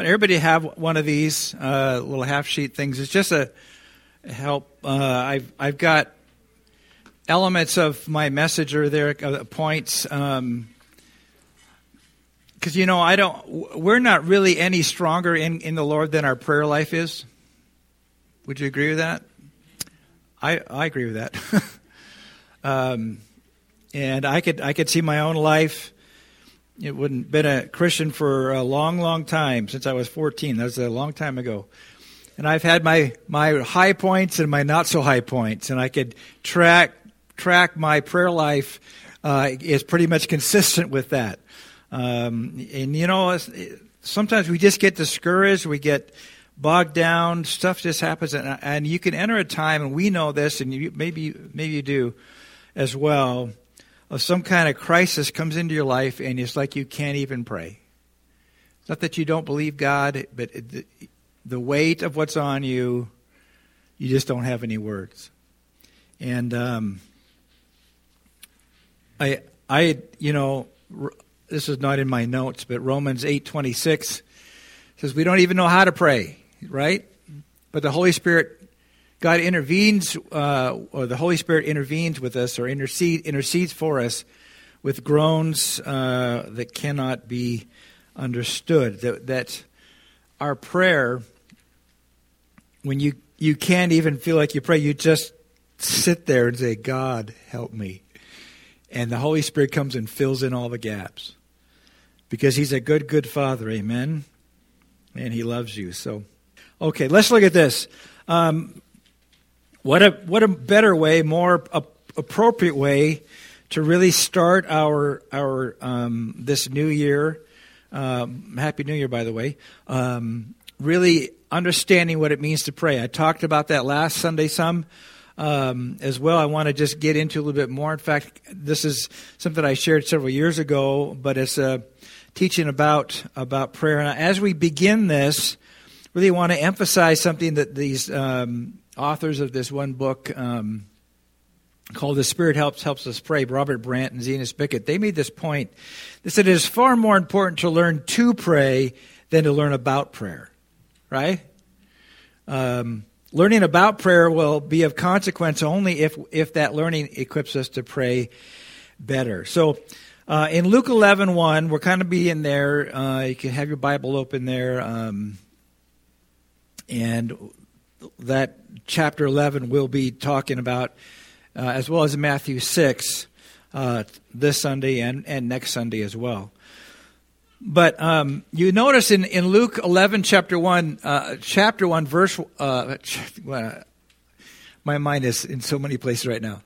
want everybody to have one of these uh, little half sheet things. It's just a help. Uh, I've I've got elements of my message are there, uh, points. because um, you know I don't. We're not really any stronger in in the Lord than our prayer life is. Would you agree with that? I I agree with that. um, and I could I could see my own life it wouldn't been a Christian for a long, long time since I was 14. That was a long time ago. And I've had my, my high points and my not so high points, and I could track track my prayer life uh, is pretty much consistent with that. Um, and you know, sometimes we just get discouraged, we get bogged down, stuff just happens, and, and you can enter a time, and we know this, and you, maybe maybe you do as well of some kind of crisis comes into your life and it's like you can't even pray. It's not that you don't believe God, but the, the weight of what's on you, you just don't have any words. And um, I, I, you know, this is not in my notes, but Romans eight twenty six says we don't even know how to pray, right? But the Holy Spirit God intervenes, uh, or the Holy Spirit intervenes with us or intercede, intercedes for us with groans uh, that cannot be understood. That, that our prayer, when you, you can't even feel like you pray, you just sit there and say, God, help me. And the Holy Spirit comes and fills in all the gaps. Because He's a good, good Father. Amen. And He loves you. So, okay, let's look at this. Um, what a, what a better way, more a, appropriate way to really start our, our um, this new year. Um, Happy New Year, by the way. Um, really understanding what it means to pray. I talked about that last Sunday some. Um, as well. I want to just get into a little bit more. In fact, this is something I shared several years ago, but it's a teaching about about prayer. And as we begin this, really want to emphasize something that these um, authors of this one book um, called "The Spirit Helps Helps Us Pray," Robert Brandt and Zenas Bicket, they made this point. They said it is far more important to learn to pray than to learn about prayer. Right? Um, learning about prayer will be of consequence only if if that learning equips us to pray better. So. Uh, in Luke 11, 1, we're kind of be in there. Uh, you can have your Bible open there. Um, and that chapter 11 we'll be talking about, uh, as well as Matthew 6 uh, this Sunday and, and next Sunday as well. But um, you notice in, in Luke 11, chapter 1, uh, chapter 1, verse, uh, my mind is in so many places right now.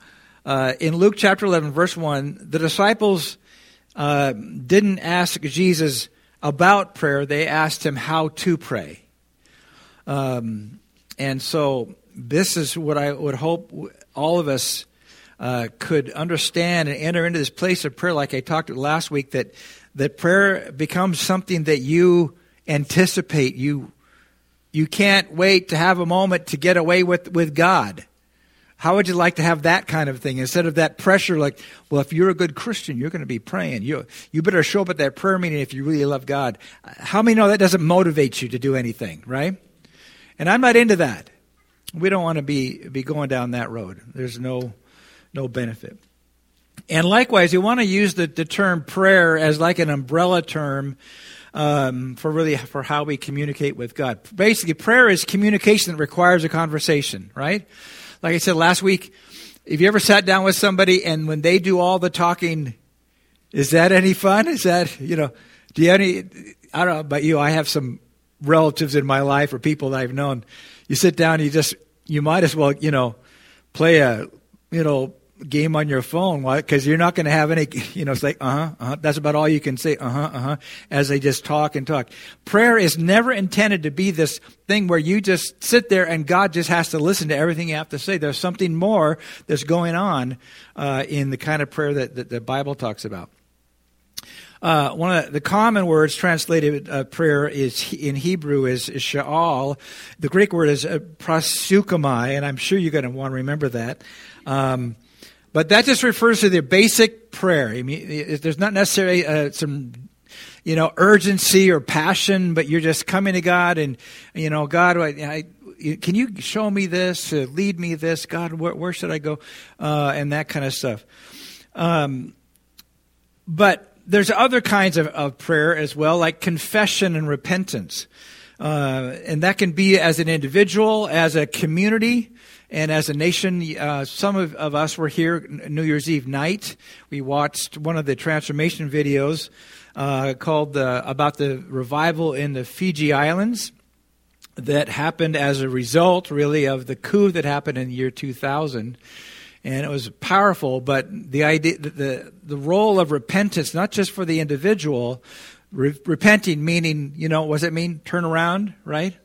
Uh, in Luke chapter 11, verse 1, the disciples uh, didn't ask Jesus about prayer, they asked him how to pray. Um, and so this is what I would hope all of us uh, could understand and enter into this place of prayer, like I talked last week, that, that prayer becomes something that you anticipate. You, you can't wait to have a moment to get away with, with God. How would you like to have that kind of thing instead of that pressure? Like, well, if you're a good Christian, you're going to be praying. You you better show up at that prayer meeting if you really love God. How many know that doesn't motivate you to do anything, right? And I'm not into that. We don't want to be, be going down that road. There's no, no benefit. And likewise, you want to use the, the term prayer as like an umbrella term um, for really for how we communicate with God. Basically, prayer is communication that requires a conversation, right? Like I said last week, if you ever sat down with somebody and when they do all the talking, is that any fun? Is that you know? Do you have any? I don't know about you. I have some relatives in my life or people that I've known, you sit down, you just, you might as well, you know, play a, you know, game on your phone. Because you're not going to have any, you know, it's like, uh huh, uh-huh. That's about all you can say, uh huh, uh huh, as they just talk and talk. Prayer is never intended to be this thing where you just sit there and God just has to listen to everything you have to say. There's something more that's going on uh, in the kind of prayer that, that the Bible talks about. Uh, one of the common words translated uh, prayer is in Hebrew is, is sha'al. The Greek word is uh, and I'm sure you're going to want to remember that. Um, but that just refers to the basic prayer. I mean, there's not necessarily uh, some you know, urgency or passion, but you're just coming to God and, you know, God, I, I can you show me this, uh, lead me this, God, where, where should I go, uh, and that kind of stuff. Um, but there's other kinds of, of prayer as well, like confession and repentance. Uh, and that can be as an individual, as a community, and as a nation. Uh, some of, of, us were here New Year's Eve night. We watched one of the transformation videos uh, called about the revival in the Fiji Islands that happened as a result, really, of the coup that happened in the year 2000 and it was powerful. But the idea, the the role of repentance, not just for the individual, re- repenting meaning, you know, what does it mean? Turn around, right?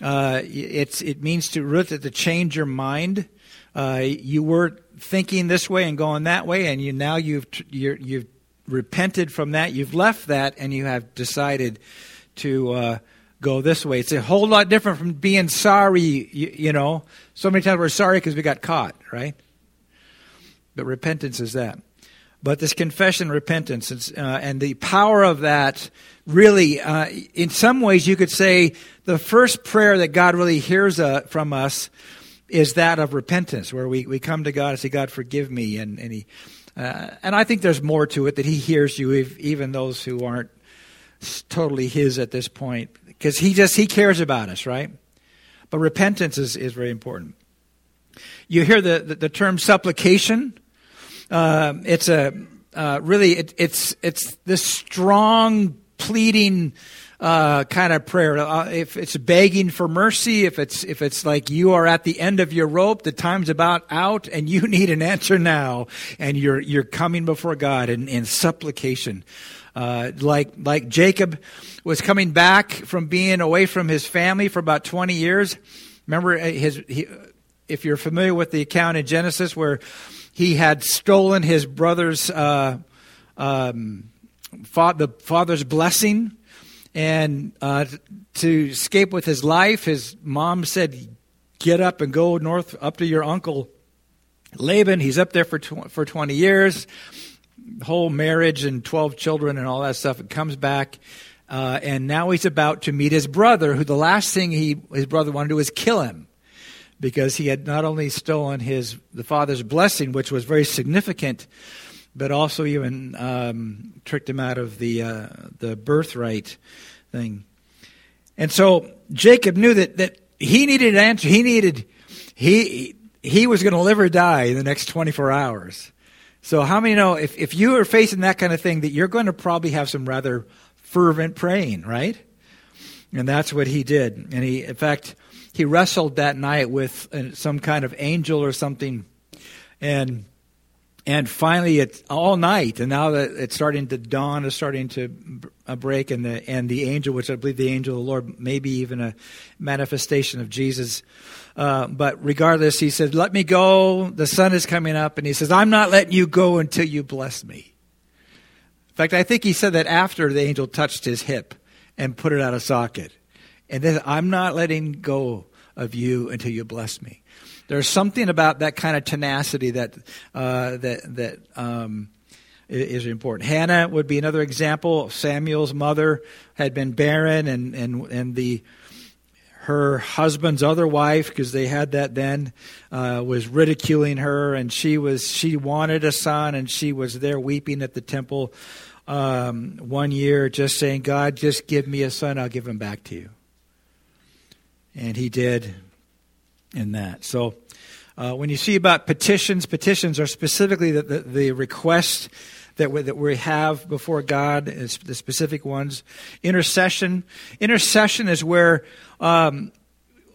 Uh, it's it means to really to change your mind. Uh, you were thinking this way and going that way, and you now you've you you've repented from that. You've left that, and you have decided to. Uh, go this way. It's a whole lot different from being sorry, you, you know. So many times we're sorry because we got caught, right? But repentance is that. But this confession, repentance, uh, and the power of that really, uh, in some ways, you could say the first prayer that God really hears uh, from us is that of repentance, where we, we come to God and say, God, forgive me. And, and, he, uh, and I think there's more to it that He hears you, if, even those who aren't totally His at this point, because He just He cares about us, right? But repentance is, is very important. You hear the, the, the term supplication. Uh, it's a uh, really it, it's it's this strong pleading uh, kind of prayer. Uh, if it's begging for mercy, if it's if it's like you are at the end of your rope, the time's about out, and you need an answer now, and you're you're coming before God in, in supplication. Uh, like like Jacob was coming back from being away from his family for about 20 years. Remember uh, his he, if you're familiar with the account in Genesis where he had stolen his brother's uh, um, the father's blessing, and uh, to escape with his life, his mom said, "Get up and go north up to your uncle Laban. He's up there for tw- for twenty years." Whole marriage and twelve children and all that stuff. It comes back. Uh, and now he's about to meet his brother, who the last thing he, his brother wanted to do was kill him because he had not only stolen his the father's blessing, which was very significant, but also even um, tricked him out of the uh, the birthright thing. And so Jacob knew that that he needed an answer. He needed he he was going to live or die in the next 24 hours. So how many know if if you are facing that kind of thing that you're going to probably have some rather fervent praying, right? And that's what he did. And he in fact he wrestled that night with uh, some kind of angel or something, and and finally it's all night, and now that it's starting to dawn, is starting to break, and the and the angel, which I believe the angel of the Lord, maybe even a manifestation of Jesus. Uh, but regardless, he said, "Let me go. The sun is coming up," and he says, "I'm not letting you go until you bless me." In fact, I think he said that after the angel touched his hip and put it out of socket. And then I'm not letting go of you until you bless me. There's something about that kind of tenacity that uh, that that um, is important. Hannah would be another example. Samuel's mother had been barren, and and and the her husband's other wife, because they had that then, uh, was ridiculing her, and she was she wanted a son, and she was there weeping at the temple um, one year, just saying, "God, just give me a son, I'll give him back to you." And he did in that. So uh, when you see about petitions, petitions are specifically the, the, the request that we, that we have before God, is the specific ones. Intercession, intercession is where um,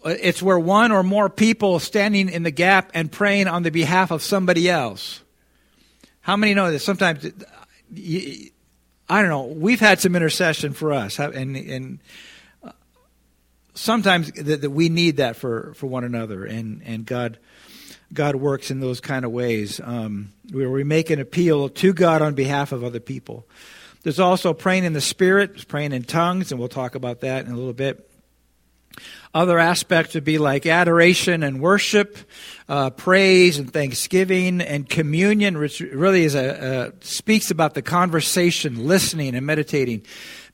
it's where one or more people standing in the gap and praying on the behalf of somebody else. How many know that sometimes? I don't know. We've had some intercession for us, and and sometimes that, that we need that for, for one another, and, and God God works in those kind of ways um, where we make an appeal to God on behalf of other people. There's also praying in the Spirit, praying in tongues, and we'll talk about that in a little bit. Other aspects would be like adoration and worship, uh, praise and thanksgiving, and communion, which really is a, speaks about the conversation, listening and meditating.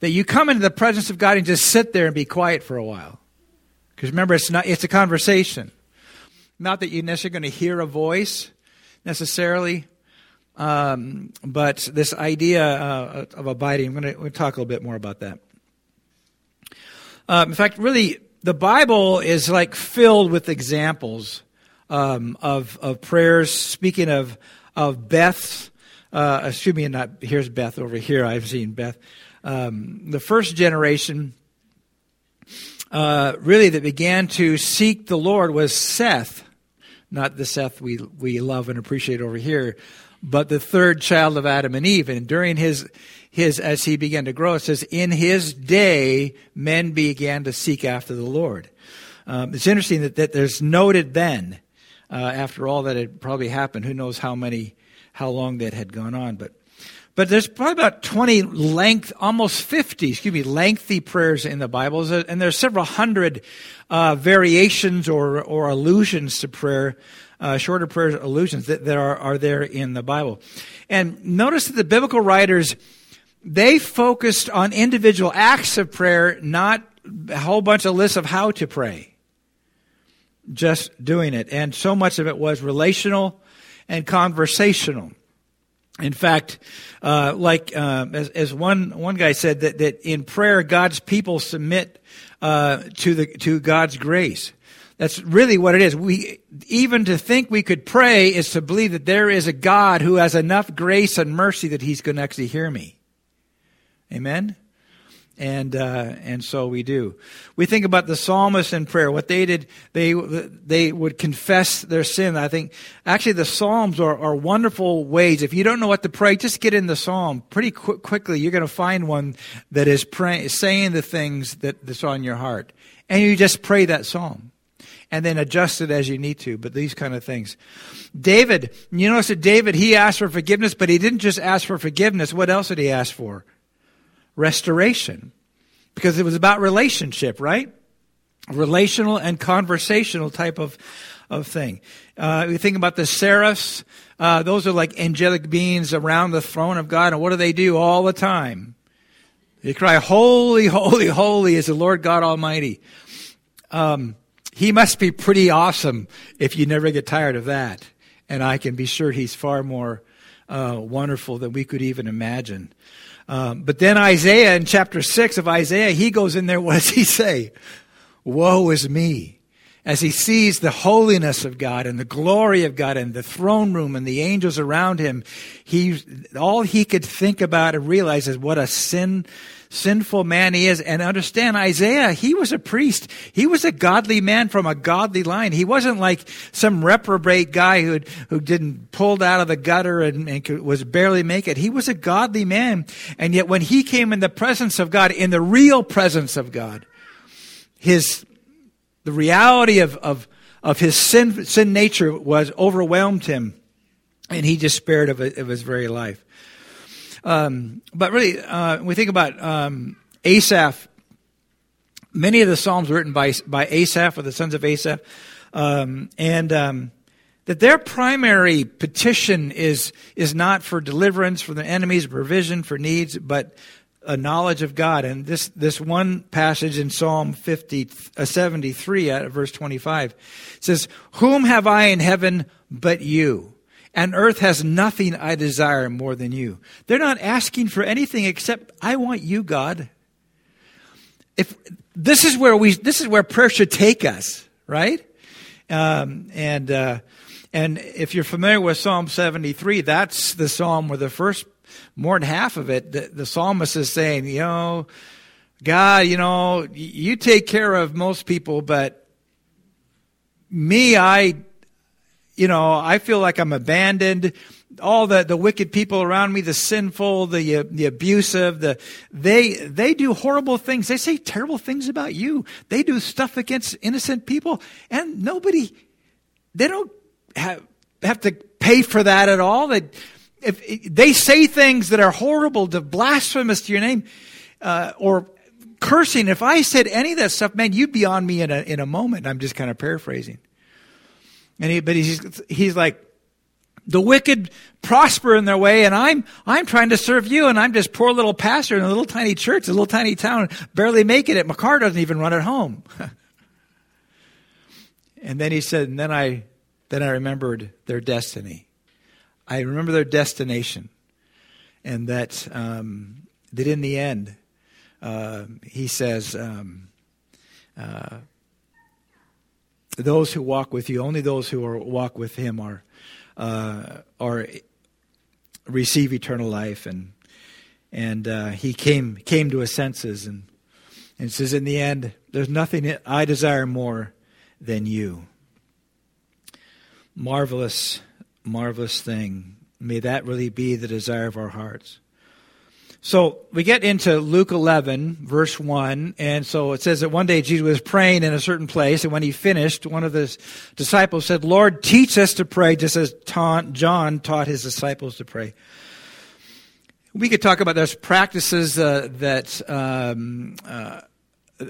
That you come into the presence of God and just sit there and be quiet for a while, because remember, it's not it's a conversation. Not that you're necessarily going to hear a voice necessarily, um, but this idea uh, of abiding. I'm going to talk a little bit more about that. Um, in fact, really, the Bible is like filled with examples um, of of prayers. Speaking of of Beth's, uh, excuse me, not here's Beth over here. I've seen Beth. Um, the first generation, uh, really, that began to seek the Lord was Seth, not the Seth we we love and appreciate over here, but the third child of Adam and Eve. And during his his as he began to grow, it says, in his day, men began to seek after the Lord. Um, it's interesting that, that there's noted then, uh, after all that had probably happened. Who knows how many, how long that had gone on, but. But there's probably about 20 length, almost 50, excuse me, lengthy prayers in the Bible. And there's several hundred uh, variations or, or allusions to prayer uh, shorter prayers, allusions that, that are, are there in the Bible. And notice that the biblical writers, they focused on individual acts of prayer, not a whole bunch of lists of how to pray. Just doing it. And so much of it was relational and conversational. In fact, uh, like uh, as, as, one one guy said that, that in prayer God's people submit uh, to the to God's grace. That's really what it is. We, even to think we could pray is to believe that there is a God who has enough grace and mercy that he's going to actually hear me. Amen? And, uh, and so we do. We think about the psalmist in prayer. What they did, they, they would confess their sin. I think actually the Psalms are, are wonderful ways. If you don't know what to pray, just get in the Psalm. Pretty qu- quickly, you're going to find one that is praying, saying the things that, that's on your heart. And you just pray that Psalm and then adjust it as you need to. But these kind of things. David, you notice that David, he asked for forgiveness, but he didn't just ask for forgiveness. What else did he ask for? Restoration. Because it was about relationship, right? Relational and conversational type of, of thing. Uh, think about the seraphs, uh, those are like angelic beings around the throne of God, and what do they do all the time? They cry, Holy, holy, holy is the Lord God Almighty. Um, he must be pretty awesome if you never get tired of that. And I can be sure he's far more uh, wonderful than we could even imagine. Um, but then Isaiah in chapter 6 of Isaiah, he goes in there, what does he say? Woe is me. As he sees the holiness of God and the glory of God and the throne room and the angels around him, he, all he could think about and realize is what a sin, sinful man he is. And understand Isaiah, he was a priest. He was a godly man from a godly line. He wasn't like some reprobate guy who who didn't pulled out of the gutter and, and was barely make it. He was a godly man. And yet when he came in the presence of God, in the real presence of God, his the reality of, of, of his sin, sin nature was overwhelmed him and he despaired of, of his very life. Um, but really, uh, we think about um, Asaph. Many of the psalms were written by by Asaph or the sons of Asaph, um, and um, that their primary petition is is not for deliverance from the enemies, provision for needs, but a knowledge of God. And this this one passage in Psalm 50, uh, 73 at verse 25 says, "Whom have I in heaven but you?" And earth has nothing I desire more than you. They're not asking for anything except, I want you, God. If this is where we, this is where prayer should take us, right? Um, and, uh, and if you're familiar with Psalm 73, that's the psalm where the first, more than half of it, the, the psalmist is saying, you know, God, you know, you take care of most people, but me, I you know, I feel like I'm abandoned. All the, the wicked people around me, the sinful, the, the abusive, the, they, they do horrible things. They say terrible things about you. They do stuff against innocent people and nobody, they don't have, have to pay for that at all. They, if they say things that are horrible, to blasphemous to your name, uh, or cursing. If I said any of that stuff, man, you'd be on me in a, in a moment. I'm just kind of paraphrasing. And he, but he's, he's like, the wicked prosper in their way and I'm, I'm trying to serve you and I'm just poor little pastor in a little tiny church, a little tiny town, barely making it. My car doesn't even run at home. and then he said, and then I, then I remembered their destiny. I remember their destination and that, um, that in the end, uh, he says, um, uh, those who walk with you, only those who are, walk with him are, uh, are receive eternal life. And and uh, he came came to his senses and and says, in the end, there's nothing I desire more than you. Marvelous, marvelous thing. May that really be the desire of our hearts. So we get into Luke 11, verse 1, and so it says that one day Jesus was praying in a certain place, and when he finished, one of the disciples said, Lord, teach us to pray, just as John taught his disciples to pray. We could talk about those practices uh, that um, uh,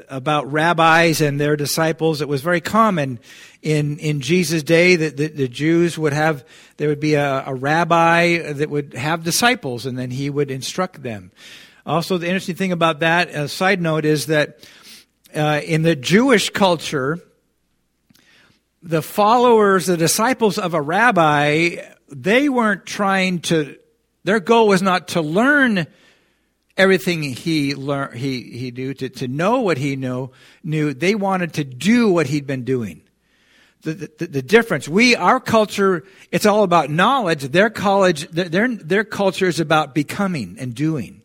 about rabbis and their disciples. It was very common in, in Jesus' day that the, the Jews would have, there would be a, a, rabbi that would have disciples and then he would instruct them. Also, the interesting thing about that, a side note, is that uh, in the Jewish culture, the followers, the disciples of a rabbi, they weren't trying to, their goal was not to learn everything he learned, he, he knew, to, to know what he knew, knew. They wanted to do what he'd been doing. The, the, the difference. We, our culture, it's all about knowledge. Their college, their, their culture is about becoming and doing.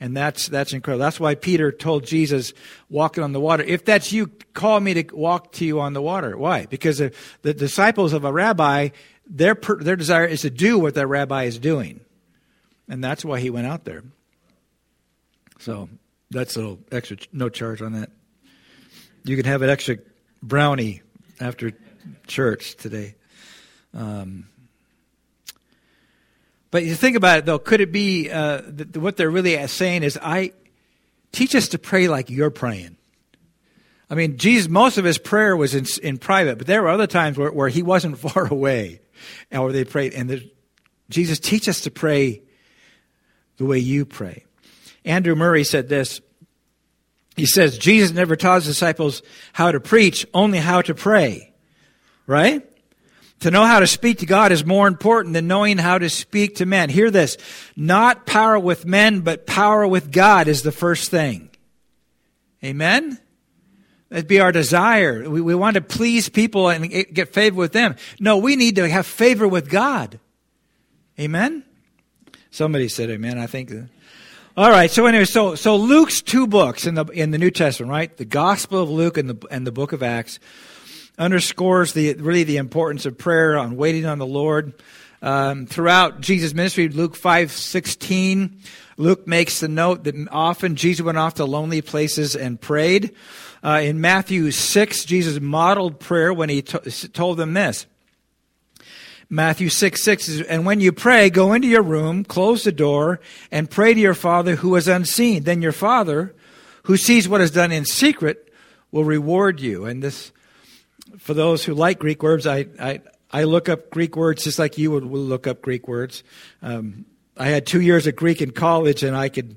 And that's, that's incredible. That's why Peter told Jesus, walking on the water. If that's you, call me to walk to you on the water. Why? Because the, the disciples of a rabbi, their, their desire is to do what that rabbi is doing. And that's why he went out there. So that's a little extra, no charge on that. You can have an extra brownie after church today. Um, but you think about it though, could it be uh, what they're really saying is, I teach us to pray like you're praying. I mean, Jesus, most of his prayer was in, in private, but there were other times where, where he wasn't far away, where they prayed. And Jesus, teach us to pray the way you pray. Andrew Murray said this. He says, Jesus never taught his disciples how to preach, only how to pray. Right? To know how to speak to God is more important than knowing how to speak to men. Hear this. Not power with men, but power with God is the first thing. Amen? That'd be our desire. We, we want to please people and get favor with them. No, we need to have favor with God. Amen? Somebody said amen. I think uh, all right. So anyway, so so Luke's two books in the in the New Testament, right? The Gospel of Luke and the and the Book of Acts underscores the really the importance of prayer on waiting on the Lord. Um, throughout Jesus' ministry, Luke five sixteen, Luke makes the note that often Jesus went off to lonely places and prayed. Uh, in Matthew six, Jesus modeled prayer when he to- told them this. Matthew 6 6 is, and when you pray, go into your room, close the door, and pray to your Father who is unseen. Then your Father, who sees what is done in secret, will reward you. And this, for those who like Greek words, I, I, I look up Greek words just like you would look up Greek words. Um, I had two years of Greek in college, and I could,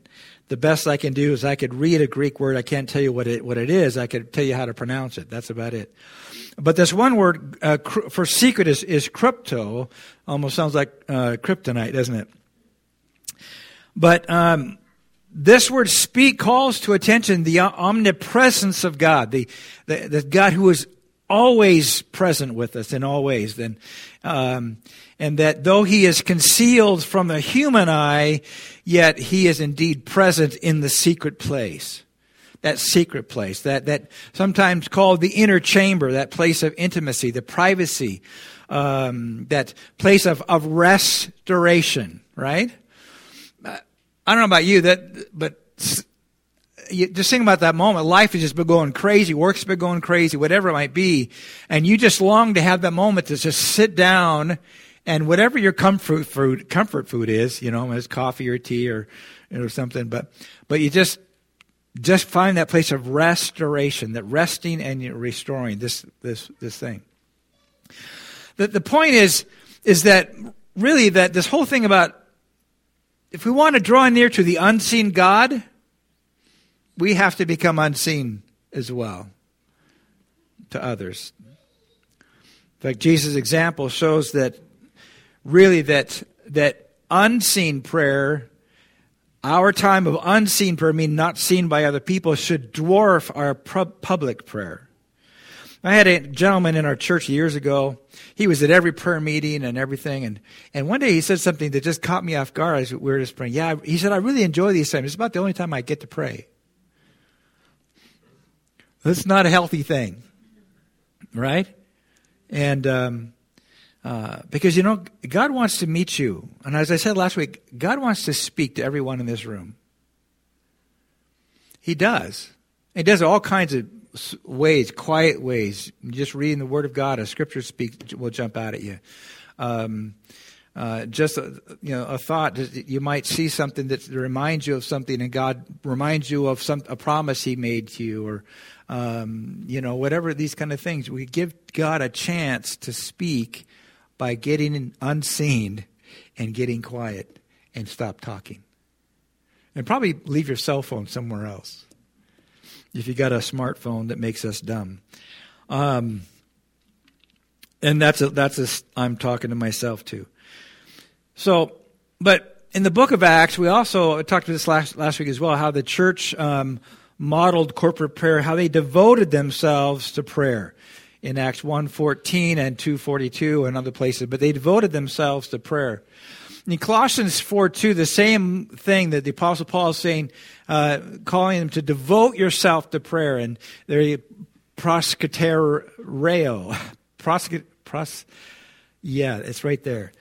the best I can do is I could read a Greek word. I can't tell you what it, what it is. I could tell you how to pronounce it. That's about it. But this one word uh, for secret is, is crypto. Almost sounds like uh, kryptonite, doesn't it? But um, this word speak calls to attention the omnipresence of God, the, the, the God who is always present with us in all ways. And, um, and that though he is concealed from the human eye, yet he is indeed present in the secret place that secret place, that, that sometimes called the inner chamber, that place of intimacy, the privacy, um, that place of, of restoration, right? I don't know about you, that, but you just think about that moment. Life has just been going crazy. Work's been going crazy, whatever it might be. And you just long to have that moment to just sit down and whatever your comfort food, comfort food is, you know, as coffee or tea or, or something, but, but you just just find that place of restoration, that resting and restoring this, this, this thing. The, the point is, is that really that this whole thing about if we want to draw near to the unseen God, we have to become unseen as well to others. In fact, Jesus' example shows that really that that unseen prayer, our time of unseen prayer, meaning not seen by other people, should dwarf our public prayer. I had a gentleman in our church years ago. He was at every prayer meeting and everything. And, and one day he said something that just caught me off guard as we were just praying. Yeah, he said, I really enjoy these times. It's about the only time I get to pray. That's not a healthy thing, right? And um, uh, because, you know, God wants to meet you. And as I said last week, God wants to speak to everyone in this room. He does. He does all kinds of ways, quiet ways. Just reading the Word of God, a scripture speak will jump out at you. Um, uh, just a, you know a thought you might see something that reminds you of something and god reminds you of some a promise he made to you or um, you know whatever these kind of things we give god a chance to speak by getting unseen and getting quiet and stop talking and probably leave your cell phone somewhere else if you got a smartphone that makes us dumb. Um, and that's a, that's a, I'm talking to myself too. So, but in the book of Acts, we also talked about this last, last week as well, how the church um, modeled corporate prayer, how they devoted themselves to prayer in Acts 1.14 and 2.42 and other places, but they devoted themselves to prayer. In Colossians 4 2, the same thing that the Apostle Paul is saying, uh, calling them to devote yourself to prayer. And they're proskartereo. Prosky, pros, yeah, it's right there.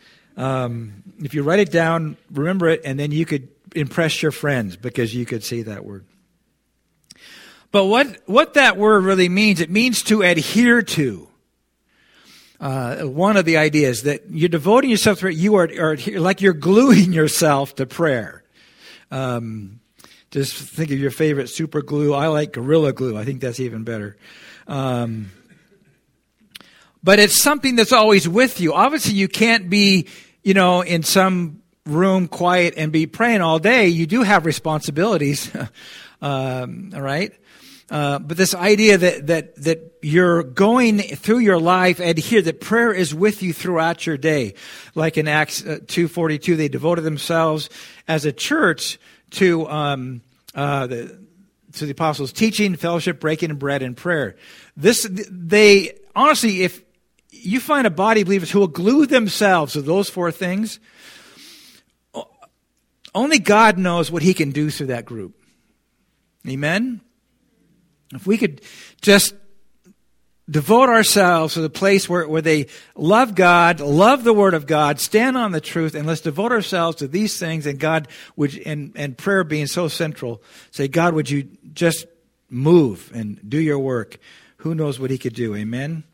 Um, if you write it down, remember it, and then you could impress your friends because you could say that word. But what, what that word really means, it means to adhere to uh, one of the ideas that you're devoting yourself to. You are, are like you're gluing yourself to prayer. Um, just think of your favorite super glue. I like Gorilla Glue. I think that's even better. Um, but it's something that's always with you. Obviously, you can't be, you know, in some room quiet and be praying all day. You do have responsibilities, um, all right? Uh, but this idea that, that, that you're going through your life and here that prayer is with you throughout your day. Like in Acts 2.42, uh, they devoted themselves as a church to, um, uh, the, to the apostles' teaching, fellowship, breaking bread, and prayer. This, they, honestly, if you find a body of believers who will glue themselves to those four things, only God knows what he can do through that group. Amen? If we could just devote ourselves to the place where, where they love God, love the Word of God, stand on the truth, and let's devote ourselves to these things. And God would, and, and prayer being so central, say, God, would you just move and do your work? Who knows what He could do? Amen.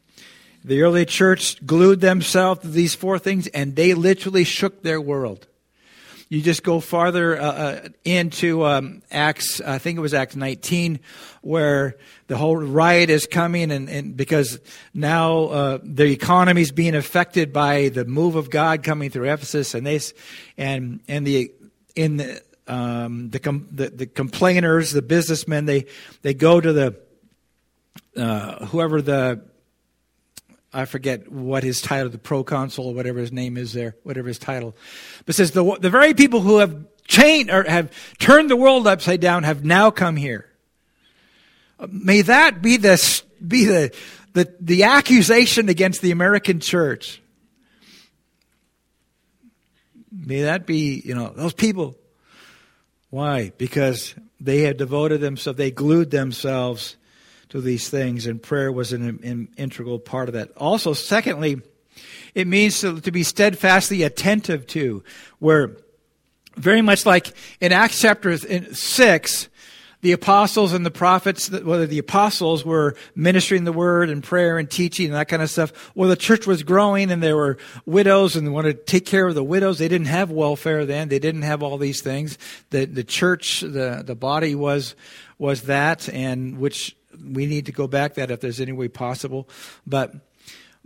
The early church glued themselves to these four things, and they literally shook their world. You just go farther uh, uh, into um, Acts, I think it was Acts 19, where the whole riot is coming, and, and because now uh, the economy is being affected by the move of God coming through Ephesus, and they and and the in the um, the, com- the, the complainers, the businessmen, they they go to the uh, whoever the I forget what his title, the proconsul or whatever his name is there, whatever his title. But says the, the very people who have changed or have turned the world upside down have now come here. May that be the, be the, the, the accusation against the American church. May that be, you know, those people. Why? Because they had devoted themselves, they glued themselves to these things, and prayer was an, an integral part of that. Also, secondly, it means to, to be steadfastly attentive to, where very much like in Acts chapter 6, the apostles and the prophets, whether the apostles were ministering the word and prayer and teaching and that kind of stuff, or the church was growing and there were widows and they wanted to take care of the widows. They didn't have welfare then. They didn't have all these things. The, the church, the, the body was, was that, and which we need to go back that if there's any way possible. But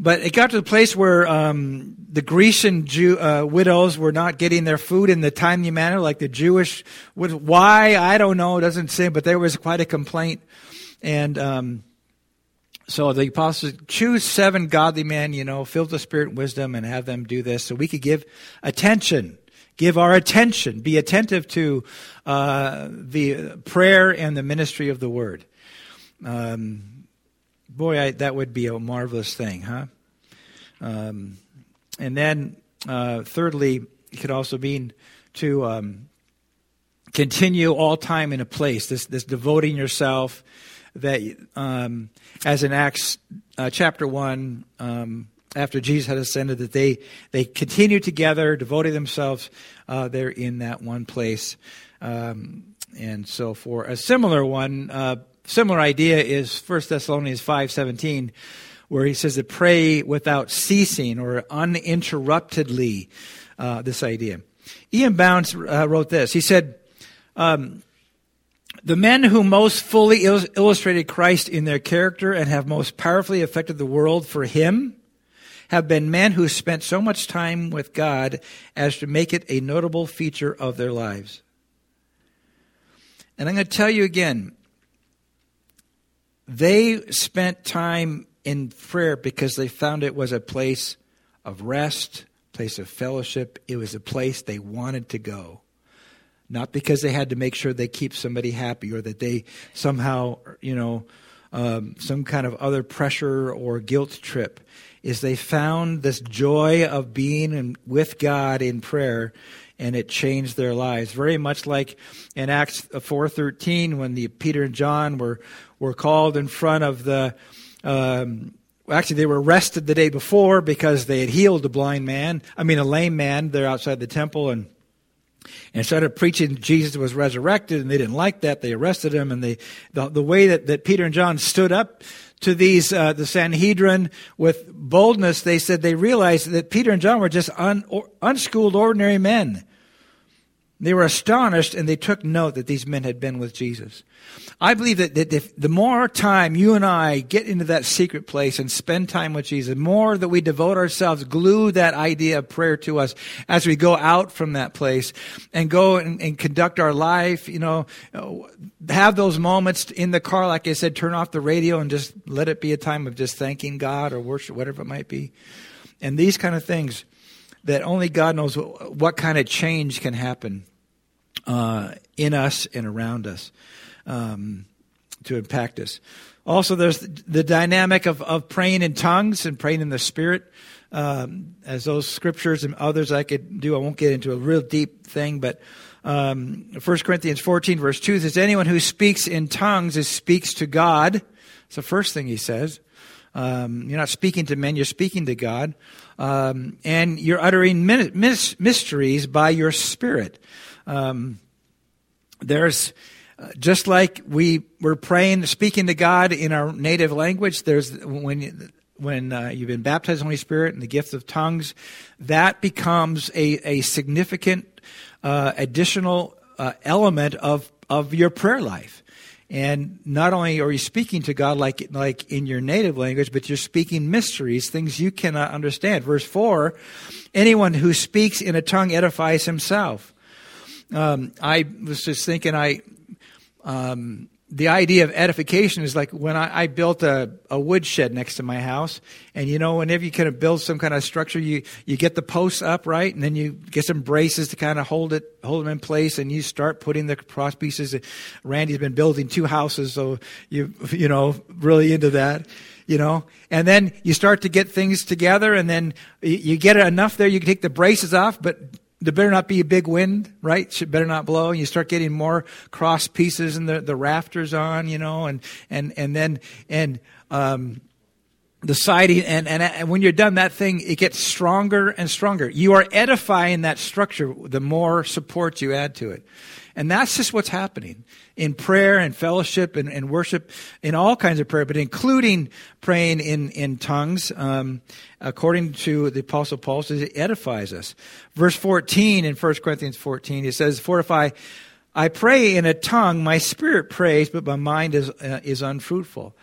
but it got to the place where um, the Grecian Jew, uh, widows were not getting their food in the timely manner, like the Jewish. Why I don't know. It doesn't say, but there was quite a complaint, and um, so the apostles choose seven godly men, you know, filled with spirit and wisdom, and have them do this, so we could give attention, give our attention, be attentive to uh, the prayer and the ministry of the word. Um, Boy, I, that would be a marvelous thing, huh? Um, and then, uh, thirdly, it could also mean to um, continue all time in a place. This, this devoting yourself. That, um, as in Acts uh, chapter one, um, after Jesus had ascended, that they they continued together, devoting themselves uh, there in that one place. Um, and so, for a similar one, uh, Similar idea is 1 Thessalonians 5:17 where he says to pray without ceasing or uninterruptedly uh, this idea. E.M. Bounds uh, wrote this. He said, um, the men who most fully il- illustrated Christ in their character and have most powerfully affected the world for him have been men who spent so much time with God as to make it a notable feature of their lives. And I'm going to tell you again, they spent time in prayer because they found it was a place of rest, place of fellowship. It was a place they wanted to go. Not because they had to make sure they keep somebody happy or that they somehow, you know, um, some kind of other pressure or guilt trip. Is they found this joy of being in, with God in prayer and it changed their lives. Very much like in Acts 4:13 when the Peter and John were were called in front of the um, actually they were arrested the day before because they had healed a blind man, I mean a lame man there outside the temple and and started preaching Jesus was resurrected, and they didn't like that. They arrested him, and they, the, the way that, that Peter and John stood up to these uh, the Sanhedrin with boldness, they said they realized that Peter and John were just un, or, unschooled, ordinary men. They were astonished and they took note that these men had been with Jesus. I believe that, that if the more time you and I get into that secret place and spend time with Jesus, the more that we devote ourselves, glue that idea of prayer to us as we go out from that place and go and, and conduct our life, you know, have those moments in the car, like I said, turn off the radio and just let it be a time of just thanking God or worship, whatever it might be. And these kind of things that only God knows what, what kind of change can happen uh, in us and around us um, to impact us. Also, there's the dynamic of, of praying in tongues and praying in the Spirit. Um, as those scriptures and others I could do, I won't get into a real deep thing, but um, 1 Corinthians 14, verse 2 says, Anyone who speaks in tongues is speaks to God. It's the first thing he says. Um, you're not speaking to men, you're speaking to God. Um, and you're uttering mysteries by your spirit. Um, there's uh, just like we were praying, speaking to God in our native language. There's when when uh, you've been baptized in the Holy Spirit and the gift of tongues, that becomes a a significant uh, additional uh, element of of your prayer life. And not only are you speaking to God like, like in your native language, but you're speaking mysteries, things you cannot understand. Verse 4 Anyone who speaks in a tongue edifies himself. Um, I was just thinking, I um, the idea of edification is like when I, I built a, a woodshed next to my house, and you know, whenever you kind of build some kind of structure, you you get the posts up right, and then you get some braces to kind of hold it hold them in place, and you start putting the cross pieces. Randy's been building two houses, so you you know really into that you know and then you start to get things together and then you get enough there you can take the braces off but there better not be a big wind, right? Should better not blow. And you start getting more cross pieces and the, the rafters on, you know, and, and, and then, and, um, the siding and, and, and when you're done that thing it gets stronger and stronger you are edifying that structure the more support you add to it and that's just what's happening in prayer and fellowship and, and worship, in all kinds of prayer, but including praying in, in tongues. Um, according to the Apostle Paul, says it edifies us. Verse 14 in 1 Corinthians 14, it says, Fortify I pray in a tongue, my spirit prays, but my mind is, uh, is unfruitful.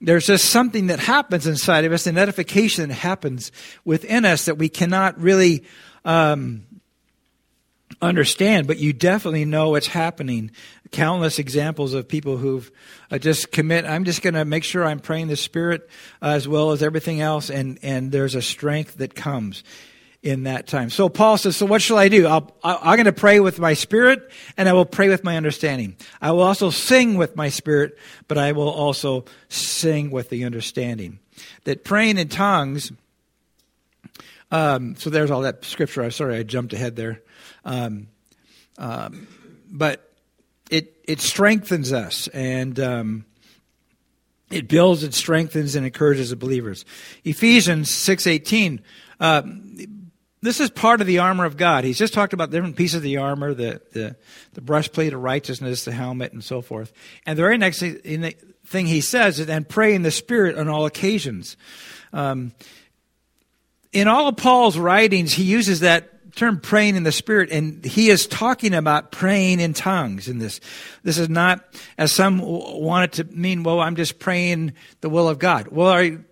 There's just something that happens inside of us, an edification that happens within us that we cannot really um, understand, but you definitely know it's happening. Countless examples of people who've uh, just commit. I'm just going to make sure I'm praying the Spirit uh, as well as everything else, and and there's a strength that comes in that time. So Paul says, so what shall I do? I'll, I'm going to pray with my spirit and I will pray with my understanding. I will also sing with my spirit, but I will also sing with the understanding. That praying in tongues, um, so there's all that scripture. I'm sorry, I jumped ahead there. Um, um, but it, it strengthens us and, um, it builds, it strengthens, and encourages the believers. Ephesians 6.18, uh, this is part of the armor of God. He's just talked about different pieces of the armor, the, the, the breastplate of righteousness, the helmet, and so forth. And the very next thing he says is, and pray in the Spirit on all occasions. Um, in all of Paul's writings, he uses that term praying in the Spirit, and he is talking about praying in tongues in this. This is not, as some want it to mean, well, I'm just praying the will of God. Well, are you,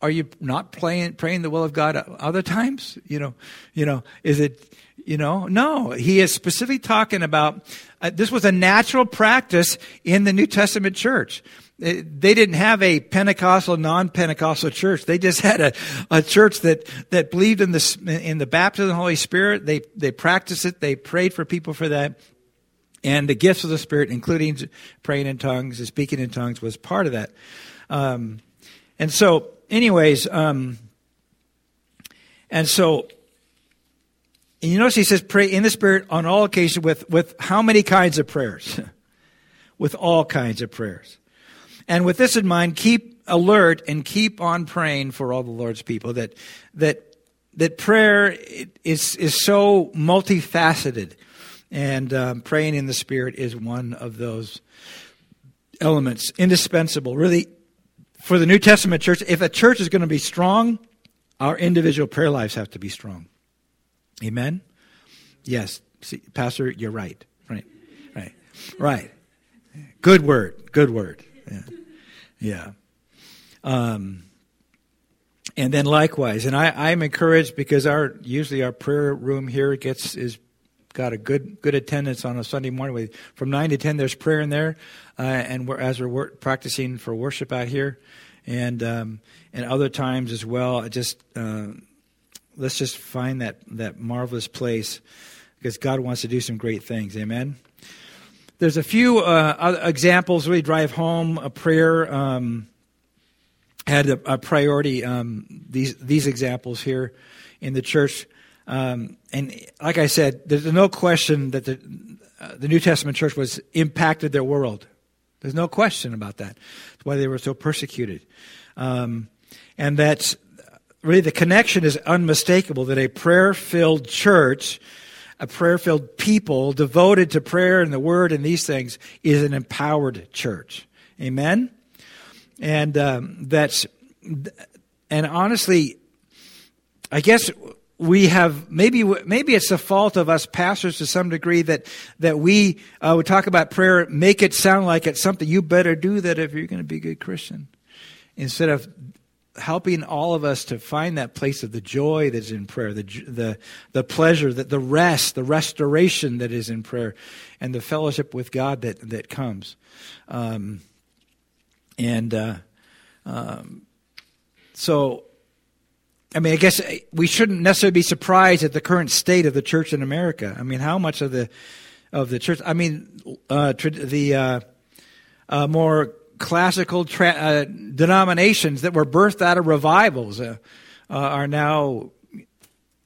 are you not praying praying the will of God other times? You know, you know, is it, you know, no. He is specifically talking about uh, this was a natural practice in the New Testament church. They didn't have a Pentecostal, non-Pentecostal church. They just had a, a church that, that believed in the, in the baptism of the Holy Spirit. They, they practiced it. They prayed for people for that. And the gifts of the Spirit, including praying in tongues and speaking in tongues, was part of that. Um, and so anyways, um, and so, and you notice he says, pray in the Spirit on all occasions with, with how many kinds of prayers? with all kinds of prayers. And with this in mind, keep alert and keep on praying for all the Lord's people that, that, that prayer is, is so multifaceted. And um, praying in the Spirit is one of those elements, indispensable, really for the New Testament church, if a church is going to be strong, our individual prayer lives have to be strong. Amen? Yes. See, Pastor, you're right. Right. Right. Right. Good word. Good word. Yeah. yeah. Um, and then likewise, and I, I'm encouraged because our usually our prayer room here gets is got a good good attendance on a Sunday morning. From nine to ten, there's prayer in there, uh, and we're, as we're practicing for worship out here, and um, and other times as well. Just uh, let's just find that that marvelous place because God wants to do some great things. Amen. There's a few uh, examples really drive home a prayer. Um, had a, a priority. Um, these these examples here in the church. Um, and like I said, there's no question that the, uh, the New Testament church was impacted their world. There's no question about that. That's why they were so persecuted. Um, and that's really the connection is unmistakable that a prayer filled church, a prayer filled people devoted to prayer and the word and these things is an empowered church. Amen? And um, that's, and honestly, I guess we have maybe maybe it's the fault of us pastors to some degree that that we uh, would talk about prayer, make it sound like it's something you better do that if you're going to be a good Christian, instead of helping all of us to find that place of the joy that's in prayer, the the the pleasure, that the rest, the restoration that is in prayer, and the fellowship with God that that comes, um, and uh, um, so I mean, I guess we shouldn't necessarily be surprised at the current state of the church in America. I mean, how much of the of the church? I mean, uh, the uh, uh, more classical tra- uh, denominations that were birthed out of revivals uh, uh, are now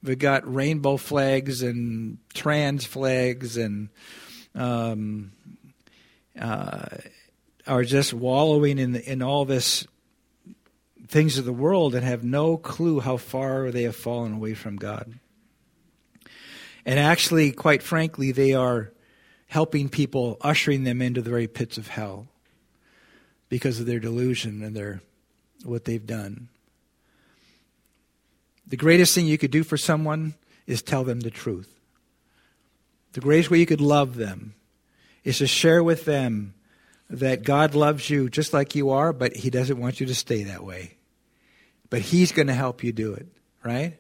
we've got rainbow flags and trans flags and um, are just wallowing in in all this things of the world and have no clue how far they have fallen away from God. And actually, quite frankly, they are helping people, ushering them into the very pits of hell because of their delusion and their what they've done. The greatest thing you could do for someone is tell them the truth. The greatest way you could love them is to share with them that God loves you just like you are, but He doesn't want you to stay that way. But He's going to help you do it, right?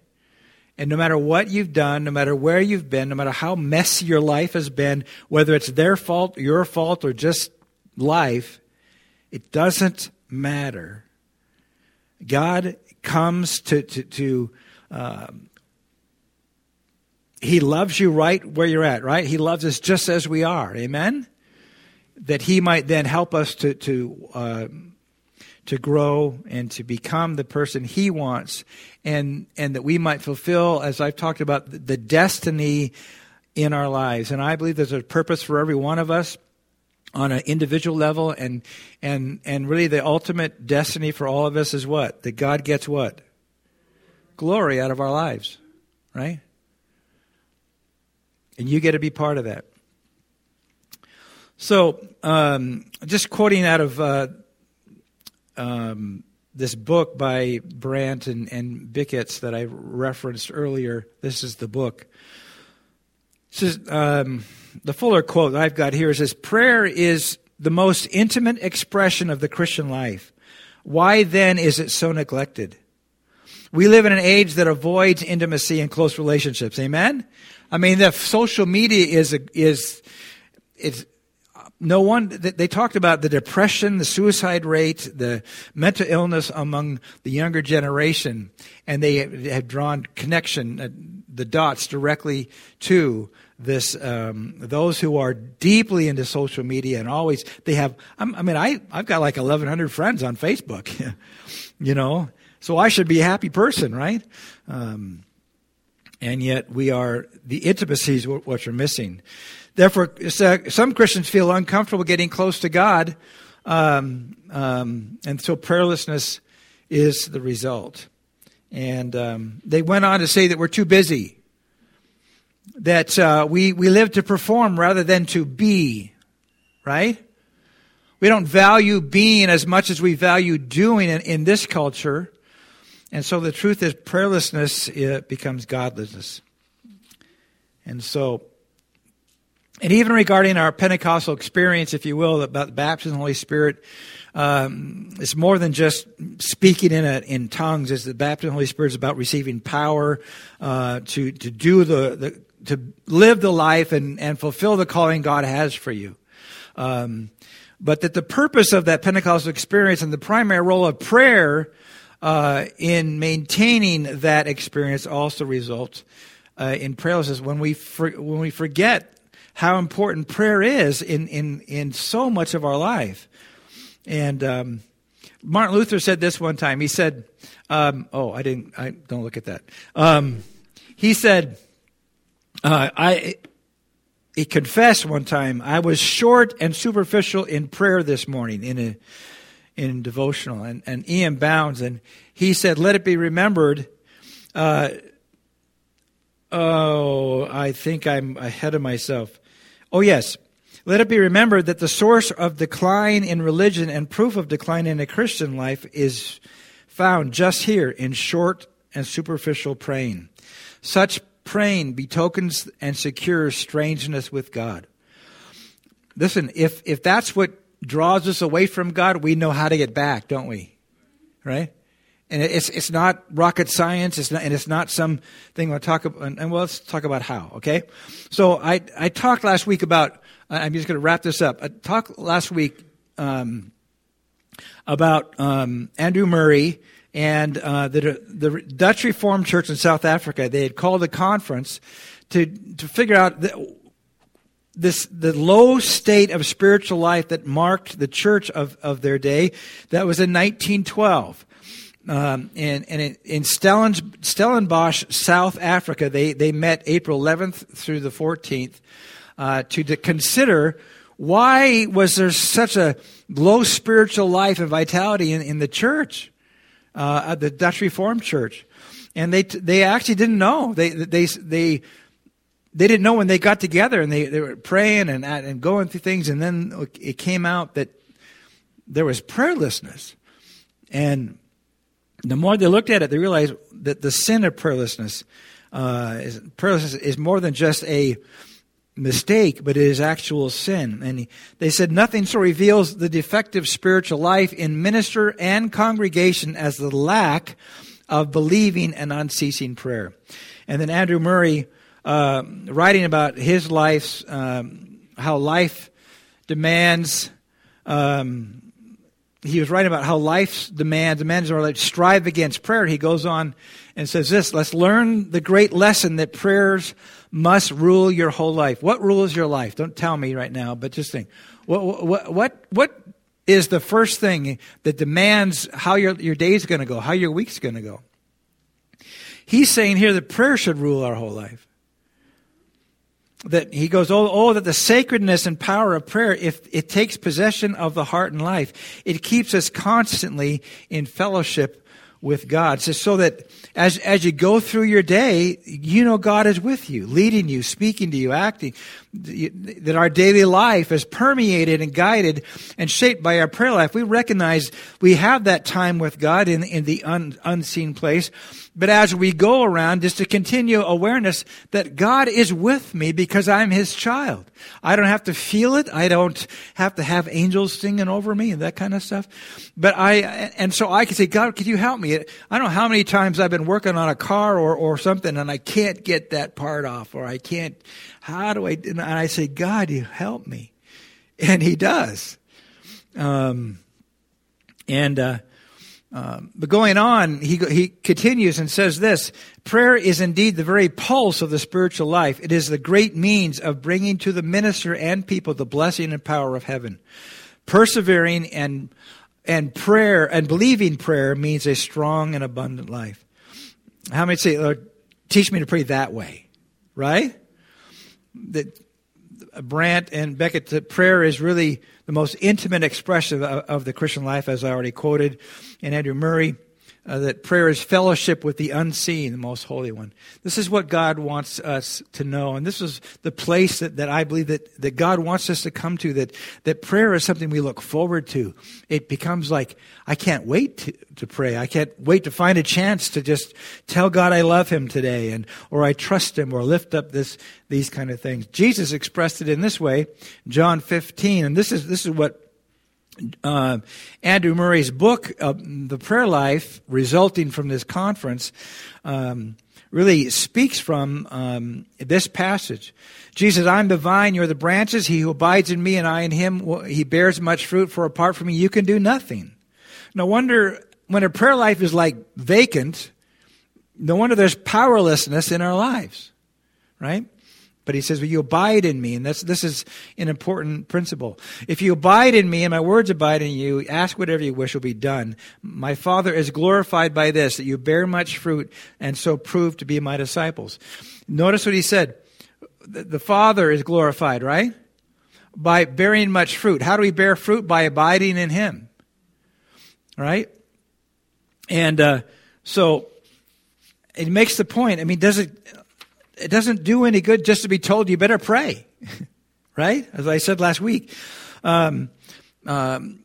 And no matter what you've done, no matter where you've been, no matter how messy your life has been, whether it's their fault, your fault, or just life, it doesn't matter. God comes to, to, to um, He loves you right where you're at, right? He loves us just as we are. Amen? That He might then help us to, to, uh, to grow and to become the person He wants, and, and that we might fulfill, as I've talked about, the destiny in our lives. And I believe there's a purpose for every one of us on an individual level and and and really the ultimate destiny for all of us is what? That god gets what? Glory out of our lives right? And you get to be part of that. So um, just quoting out of uh, um, this book by brandt and, and Bicket's that i referenced earlier this is the book um, the fuller quote I've got here says, Prayer is the most intimate expression of the Christian life. Why then is it so neglected? We live in an age that avoids intimacy and close relationships. Amen? I mean, the social media is, a, is, it's, no one, they talked about the depression, the suicide rate, the mental illness among the younger generation, and they have drawn connection, uh, the dots directly to this um, those who are deeply into social media and always they have i mean i i've got like 1100 friends on facebook you know? So i should be a happy person right? Um, and yet we are the intimacies what you're missing. Therefore some christians feel uncomfortable getting close to god um, um, and so prayerlessness is the result. And um, they went on to say that we're too busy that uh, we, we live to perform rather than to be, right? We don't value being as much as we value doing in, in this culture. And so the truth is, prayerlessness becomes godlessness. And so, and even regarding our Pentecostal experience, if you will, about the baptism of the Holy Spirit, um, it's more than just speaking in a, in tongues. It's the baptism of the Holy Spirit is about receiving power uh, to to do the, the to live the life and, and fulfill the calling God has for you. Um, but that the purpose of that Pentecostal experience and the primary role of prayer uh, in maintaining that experience also results uh, in prayerlessness when we for, when we forget how important prayer is in in in so much of our life. And um, Martin Luther said this one time. He said, um, "Oh, I didn't. I don't look at that." Um, he said uh, I he confessed one time I was short and superficial in prayer this morning in a in devotional and, and E.M. Bounds and he said, "Let it be remembered." Uh, oh, I think I'm ahead of myself. Oh yes, let it be remembered that the source of decline in religion and proof of decline in a Christian life is found just here in short and superficial praying. Such praying betokens and secures strangeness with God. Listen, if, if that's what draws us away from God, we know how to get back, don't we? Right? And it's, it's not rocket science, it's not, and it's not something we'll talk about, and well, let's talk about how, okay? So I, I talked last week about, I'm just going to wrap this up. I talked last week um, about um, Andrew Murray and uh, the, the Dutch Reformed Church in South Africa, they had called a conference to, to figure out the, this, the low state of spiritual life that marked the church of, of their day. That was in 1912. Um, and, and in, in Stellenbosch, South Africa, they, they met April 11th through the 14th uh, to, to consider why was there such a low spiritual life and vitality in, in the church uh, at the Dutch Reformed Church, and they they actually didn't know. They they they they didn't know when they got together and they, they were praying and and going through things, and then it came out that there was prayerlessness, and the more they looked at it, they realized that the sin of prayerlessness, uh, is, prayerlessness is more than just a mistake, but it is actual sin. And he, they said nothing so reveals the defective spiritual life in minister and congregation as the lack of believing and unceasing prayer. And then Andrew Murray, uh, writing about his life's, um, how life demands, um, he was writing about how life's demands, demands are like strive against prayer. He goes on and says this, let's learn the great lesson that prayers must rule your whole life. What rules your life? Don't tell me right now, but just think. What, what, what, what is the first thing that demands how your, your day's going to go, how your week's going to go? He's saying here that prayer should rule our whole life. That he goes, oh, oh, that the sacredness and power of prayer, if it takes possession of the heart and life, it keeps us constantly in fellowship with God. So, so that as, as you go through your day, you know God is with you, leading you, speaking to you, acting. That our daily life is permeated and guided and shaped by our prayer life. We recognize we have that time with God in, in the un, unseen place. But as we go around, just to continue awareness that God is with me because I'm His child. I don't have to feel it. I don't have to have angels singing over me and that kind of stuff. But I, and so I can say, God, could you help me? I don't know how many times I've been working on a car or, or something and I can't get that part off or I can't, how do I, and I say, God, you help me. And He does. Um, and, uh, um, but going on, he, he continues and says this Prayer is indeed the very pulse of the spiritual life. It is the great means of bringing to the minister and people the blessing and power of heaven. Persevering and, and prayer and believing prayer means a strong and abundant life. How many say, Lord, teach me to pray that way? Right? That Brandt and Bicket, that prayer is really the most intimate expression of, of the Christian life, as I already quoted. In Andrew Murray uh, that prayer is fellowship with the unseen, the most holy one. This is what God wants us to know. And this is the place that, that I believe that, that God wants us to come to, that, that prayer is something we look forward to. It becomes like, I can't wait to, to pray. I can't wait to find a chance to just tell God I love him today and, or I trust him or lift up this, these kind of things. Jesus expressed it in this way, John 15. And this is, this is what uh, Andrew Murray's book, uh, The Prayer Life, resulting from this conference, um, really speaks from um, this passage. Jesus, I'm the vine, you're the branches. He who abides in me and I in him, he bears much fruit, for apart from me, you can do nothing. No wonder when a prayer life is like vacant, no wonder there's powerlessness in our lives, right? But he says, well, you abide in me. And this, this is an important principle. If you abide in me and my words abide in you, ask whatever you wish will be done. My Father is glorified by this, that you bear much fruit and so prove to be my disciples. Notice what he said. The Father is glorified, right? By bearing much fruit. How do we bear fruit? By abiding in him. Right? And, uh, so, it makes the point. I mean, does it, it doesn't do any good just to be told you better pray, right? As I said last week. Um, um,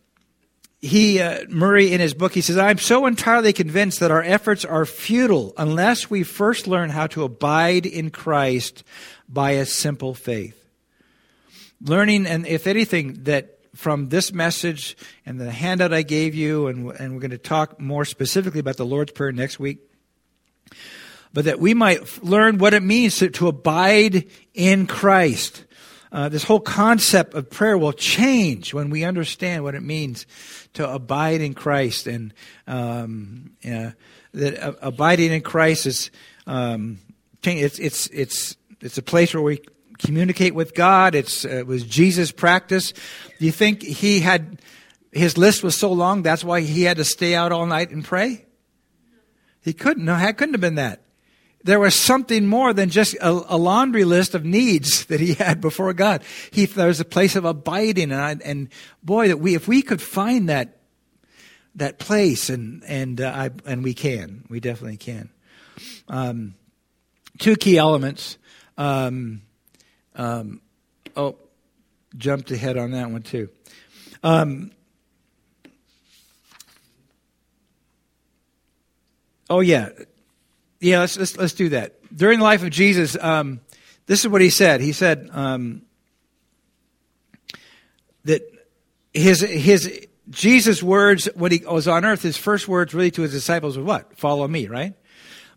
he uh, Murray in his book he says I'm so entirely convinced that our efforts are futile unless we first learn how to abide in Christ by a simple faith. Learning and if anything that from this message and the handout I gave you and and we're going to talk more specifically about the Lord's prayer next week but that we might learn what it means to, to abide in Christ. Uh, this whole concept of prayer will change when we understand what it means to abide in Christ, and um, uh, that uh, abiding in Christ is um, it's it's it's it's a place where we communicate with God. It's uh, it was Jesus' practice. Do you think he had his list was so long? That's why he had to stay out all night and pray. He couldn't. No, it couldn't have been that there was something more than just a, a, laundry list of needs that he had before God. He, there was a place of abiding, and, I, and boy, that we, if we could find that, that place, and and uh, I, and we can, we definitely can. Um, two key elements. Um, um, oh, jumped ahead on that one too. Um, oh yeah, yeah, let's, let's, let's do that. During the life of Jesus, um, this is what he said. He said um, that his his Jesus' words when he was on earth, his first words really to his disciples were what? Follow me, right?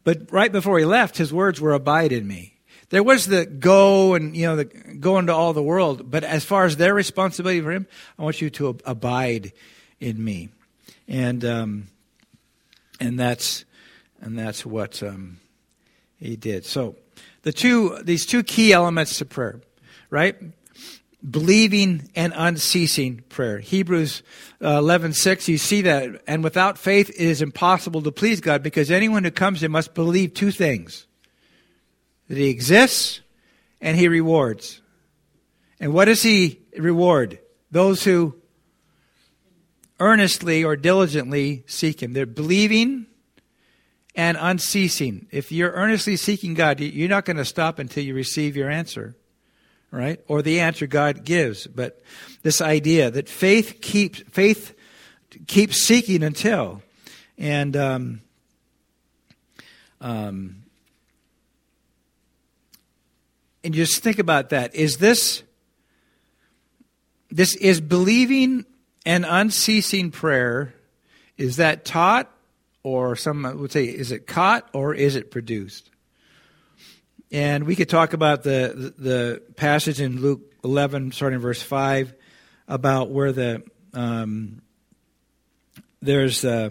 But right before he left, his words were abide in me. There was the go and you know the go into all the world, but as far as their responsibility for him, I want you to abide in me, and um, and that's and that's what um, he did. So the two these two key elements to prayer, right? Believing and unceasing prayer. Hebrews uh, 11:6 you see that and without faith it is impossible to please God because anyone who comes to him must believe two things. That he exists and he rewards. And what does he reward? Those who earnestly or diligently seek him. They're believing and unceasing. If you're earnestly seeking God, you're not going to stop until you receive your answer, right? Or the answer God gives. But this idea that faith keeps faith keeps seeking until, and um, um, and just think about that. Is this this is believing and unceasing prayer? Is that taught or some would say, is it caught or is it produced? And we could talk about the, the passage in Luke 11, starting verse 5, about where the um, there's uh,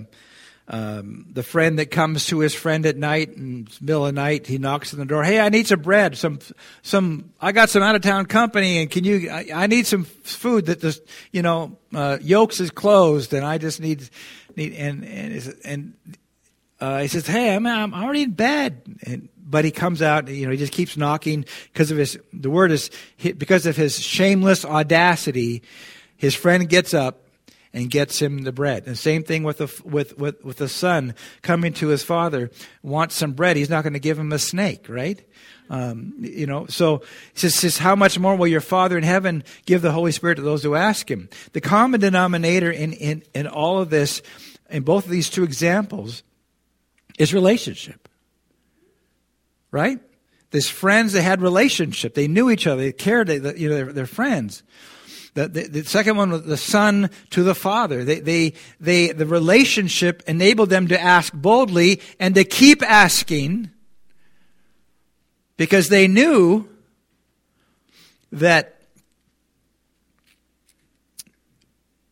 um, the friend that comes to his friend at night the middle of night. He knocks on the door. Hey, I need some bread. Some some. I got some out of town company, and can you? I, I need some food that this you know uh, Yolks is closed, and I just need and and and uh, he says, "Hey, I'm I'm already in bed." And but he comes out, you know, he just keeps knocking because of his. The word is because of his shameless audacity. His friend gets up and gets him the bread. And same thing with the with with with the son coming to his father wants some bread. He's not going to give him a snake, right? Um, you know, so he says, says, how much more will your Father in heaven give the Holy Spirit to those who ask him? The common denominator in, in, in all of this, in both of these two examples, is relationship. Right? These friends, they had relationship. They knew each other. They cared. They, you know, they're, they're friends. The, the, the, second one was the son to the father. They, they, they, the relationship enabled them to ask boldly and to keep asking because they knew that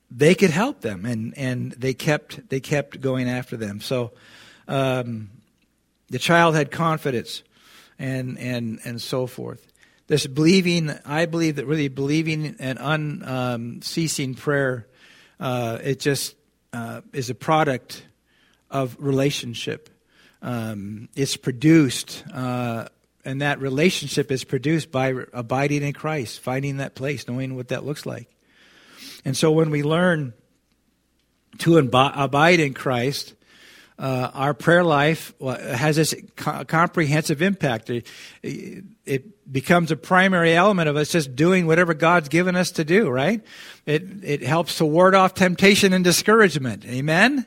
they could help them and, and they kept they kept going after them. So um, the child had confidence and and and so forth. This believing i believe that really believing and unceasing um, prayer uh, it just uh, is a product of relationship. Um, it's produced uh, and that relationship is produced by abiding in Christ, finding that place, knowing what that looks like. And so when we learn to abide in Christ, uh, our prayer life has this co- comprehensive impact. It, it, becomes a primary element of us just doing whatever God's given us to do, right? It, it helps to ward off temptation and discouragement. Amen?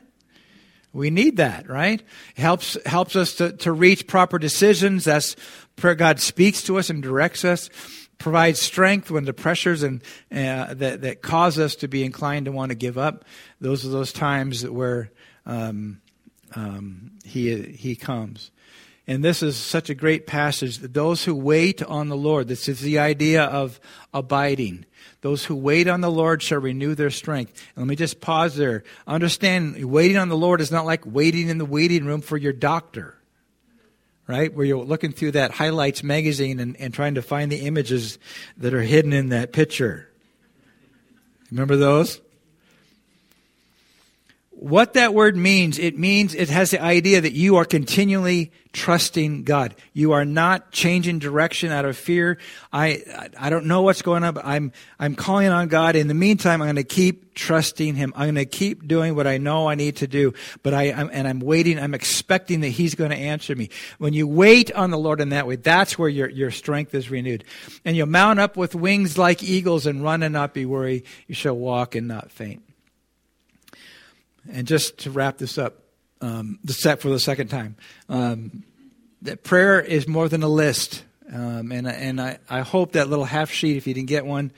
We need that, right? It helps helps us to, to reach proper decisions. That's prayer. God speaks to us and directs us, provides strength when the pressures and uh, that that cause us to be inclined to want to give up. Those are those times that where um, um, he he comes. And this is such a great passage those who wait on the Lord, this is the idea of abiding. Those who wait on the Lord shall renew their strength. And let me just pause there. Understand, waiting on the Lord is not like waiting in the waiting room for your doctor, right? Where you're looking through that highlights magazine and, and trying to find the images that are hidden in that picture. Remember those? What that word means, it means it has the idea that you are continually trusting God. You are not changing direction out of fear. I, I don't know what's going on, but I'm, I'm calling on God. In the meantime, I'm going to keep trusting Him. I'm going to keep doing what I know I need to do. But I, I'm, and I'm waiting, I'm expecting that He's going to answer me. When you wait on the Lord in that way, that's where your, your strength is renewed. And you'll mount up with wings like eagles and run and not be weary. You shall walk and not faint. And just to wrap this up, um, the set for the second time, um, that prayer is more than a list Um, and and I, I hope that little half sheet, if you didn't get one,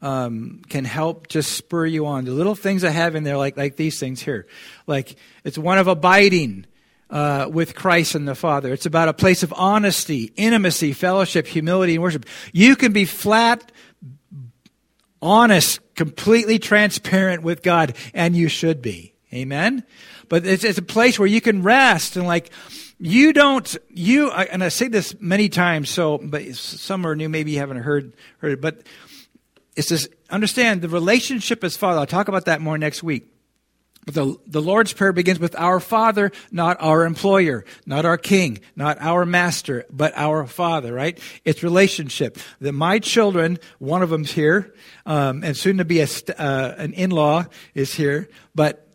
um, can help just spur you on. The little things I have in there, like like these things here, like it's one of abiding. Uh, with Christ and the Father. It's about a place of honesty, intimacy, fellowship, humility, and worship. You can be flat, honest, completely transparent with God, and you should be. Amen? But it's, it's a place where you can rest and like, you don't, you, and I say this many times, so, but some are new, maybe you haven't heard, heard it, but it's this, understand the relationship as Father. I'll talk about that more next week. But the, the Lord's Prayer begins with our Father, not our employer, not our King, not our Master, but our Father, right? It's relationship. That my children, one of them's here, um, and soon to be a, uh, an in-law is here, but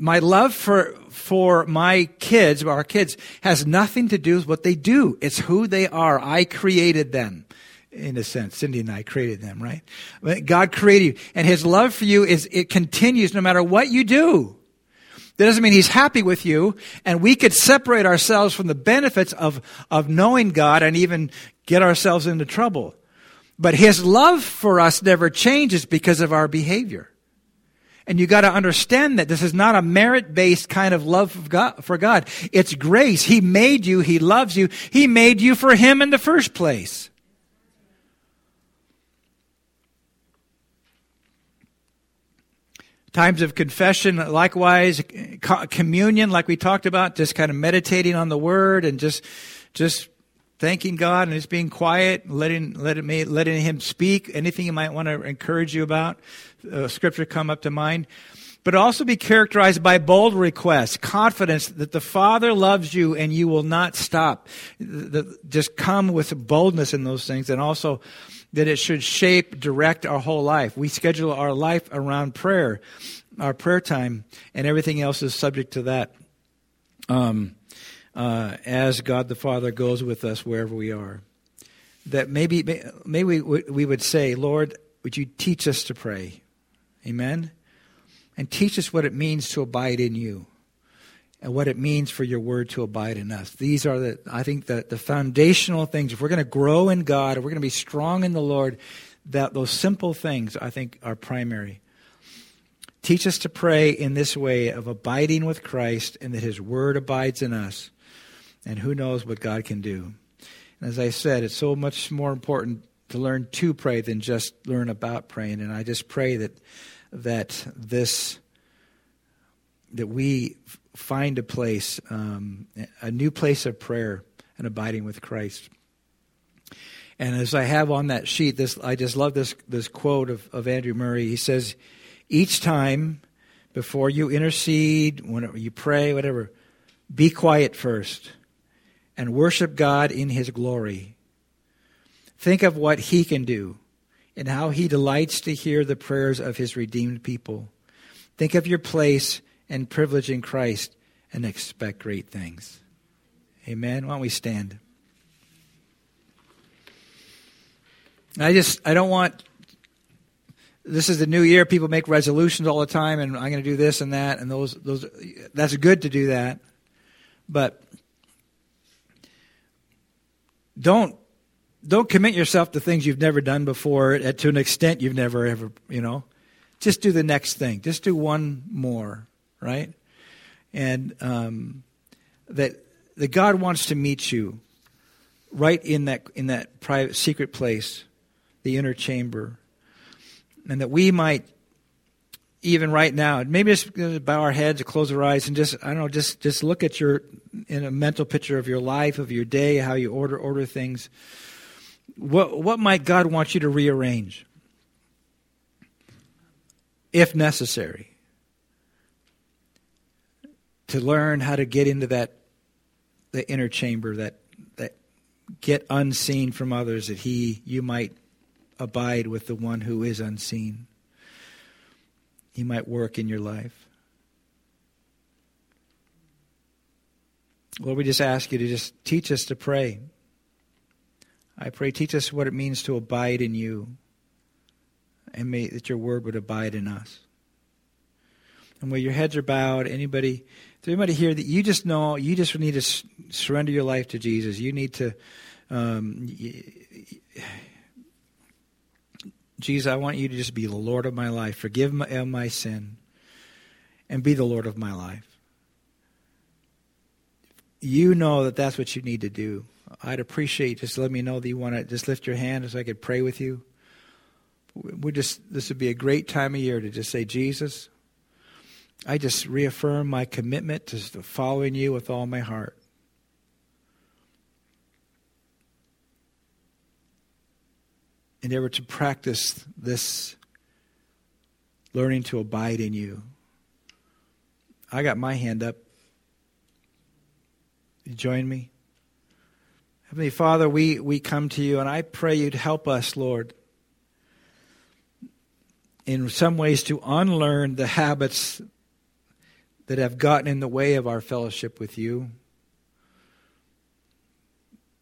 my love for for my kids, our kids, has nothing to do with what they do. It's who they are. I created them, in a sense. Cindy and I created them, right? God created you, and His love for you is it continues no matter what you do. That doesn't mean He's happy with you, and we could separate ourselves from the benefits of of knowing God and even get ourselves into trouble. But His love for us never changes because of our behavior. And you got to understand that this is not a merit based kind of love God, for God. It's grace. He made you. He loves you. He made you for Him in the first place. Times of confession, likewise, communion, like we talked about, just kind of meditating on the Word and just, just thanking God and just being quiet, letting, letting, me letting Him speak. Anything He might want to encourage you about uh, scripture come up to mind. But also be characterized by bold requests, confidence that the Father loves you and you will not stop. The, just come with boldness in those things and also that it should shape, direct our whole life. We schedule our life around prayer, our prayer time, and everything else is subject to that. Um, uh, as God the Father goes with us wherever we are. That maybe, maybe we would say, Lord, would you teach us to pray? Amen? And teach us what it means to abide in you and what it means for your word to abide in us. These are the, I think, the, the foundational things. If we're going to grow in God, if we're going to be strong in the Lord, that those simple things, I think, are primary. Teach us to pray in this way of abiding with Christ and that his word abides in us. And who knows what God can do. And as I said, it's so much more important to learn to pray than just learn about praying. And I just pray that that this that we find a place, um, a new place of prayer and abiding with Christ. And as I have on that sheet, this I just love this this quote of, of Andrew Murray. He says, "Each time before you intercede, whenever you pray, whatever, be quiet first, and worship God in His glory." Think of what He can do and how He delights to hear the prayers of His redeemed people. Think of your place and privilege in Christ and expect great things. Amen. Why don't we stand? I just, I don't want, this is the new year. People make resolutions all the time, and I'm going to do this and that, and those, those, that's good to do that. But don't don't commit yourself to things you've never done before at, to an extent you've never ever, you know. Just do the next thing. Just do one more, right? And um, that that God wants to meet you right in that in that private secret place, the inner chamber, and that we might even right now, maybe just bow our heads, close our eyes, and just I don't know, just just look at your in a mental picture of your life, of your day, how you order order things what, what might God want you to rearrange? If necessary. To learn how to get into that the inner chamber, that that get unseen from others, that he you might abide with the one who is unseen. He might work in your life. Lord, we just ask you to just teach us to pray. I pray, teach us what it means to abide in you, and may that your word would abide in us. And where your heads are bowed, anybody, anybody here that you just know, you just need to surrender your life to Jesus. You need to Um, Jesus, I want you to just be the Lord of my life. Forgive my, my sin and be the Lord of my life. You know that that's what you need to do. I'd appreciate just let me know that you want to just lift your hand so I could pray with you. We just this would be a great time of year to just say, Jesus, I just reaffirm my commitment to following you with all my heart. Endeavor to practice this learning to abide in you. I got my hand up. You join me? Heavenly Father, we, we come to you and I pray you'd help us, Lord, in some ways to unlearn the habits that have gotten in the way of our fellowship with you.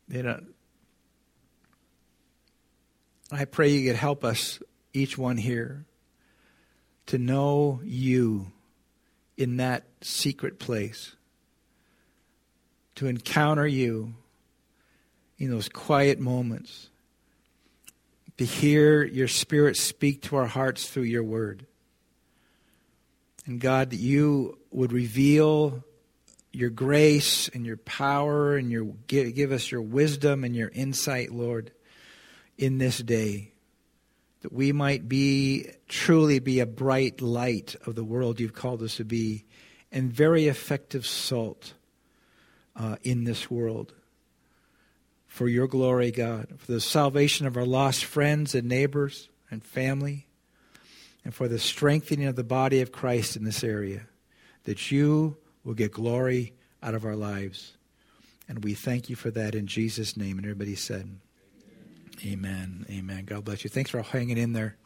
You know, I pray you could help us, each one here, to know you in that secret place, to encounter you in those quiet moments, to hear your Spirit speak to our hearts through your word. And God, that you would reveal your grace and your power and your give, give us your wisdom and your insight, Lord, in this day. That we might be truly be a bright light of the world you've called us to be and very effective salt uh, in this world for your glory, God, for the salvation of our lost friends and neighbors and family, and for the strengthening of the body of Christ in this area, that you will get glory out of our lives. And we thank you for that in Jesus' name. And everybody said. Amen. Amen. God bless you. Thanks for hanging in there.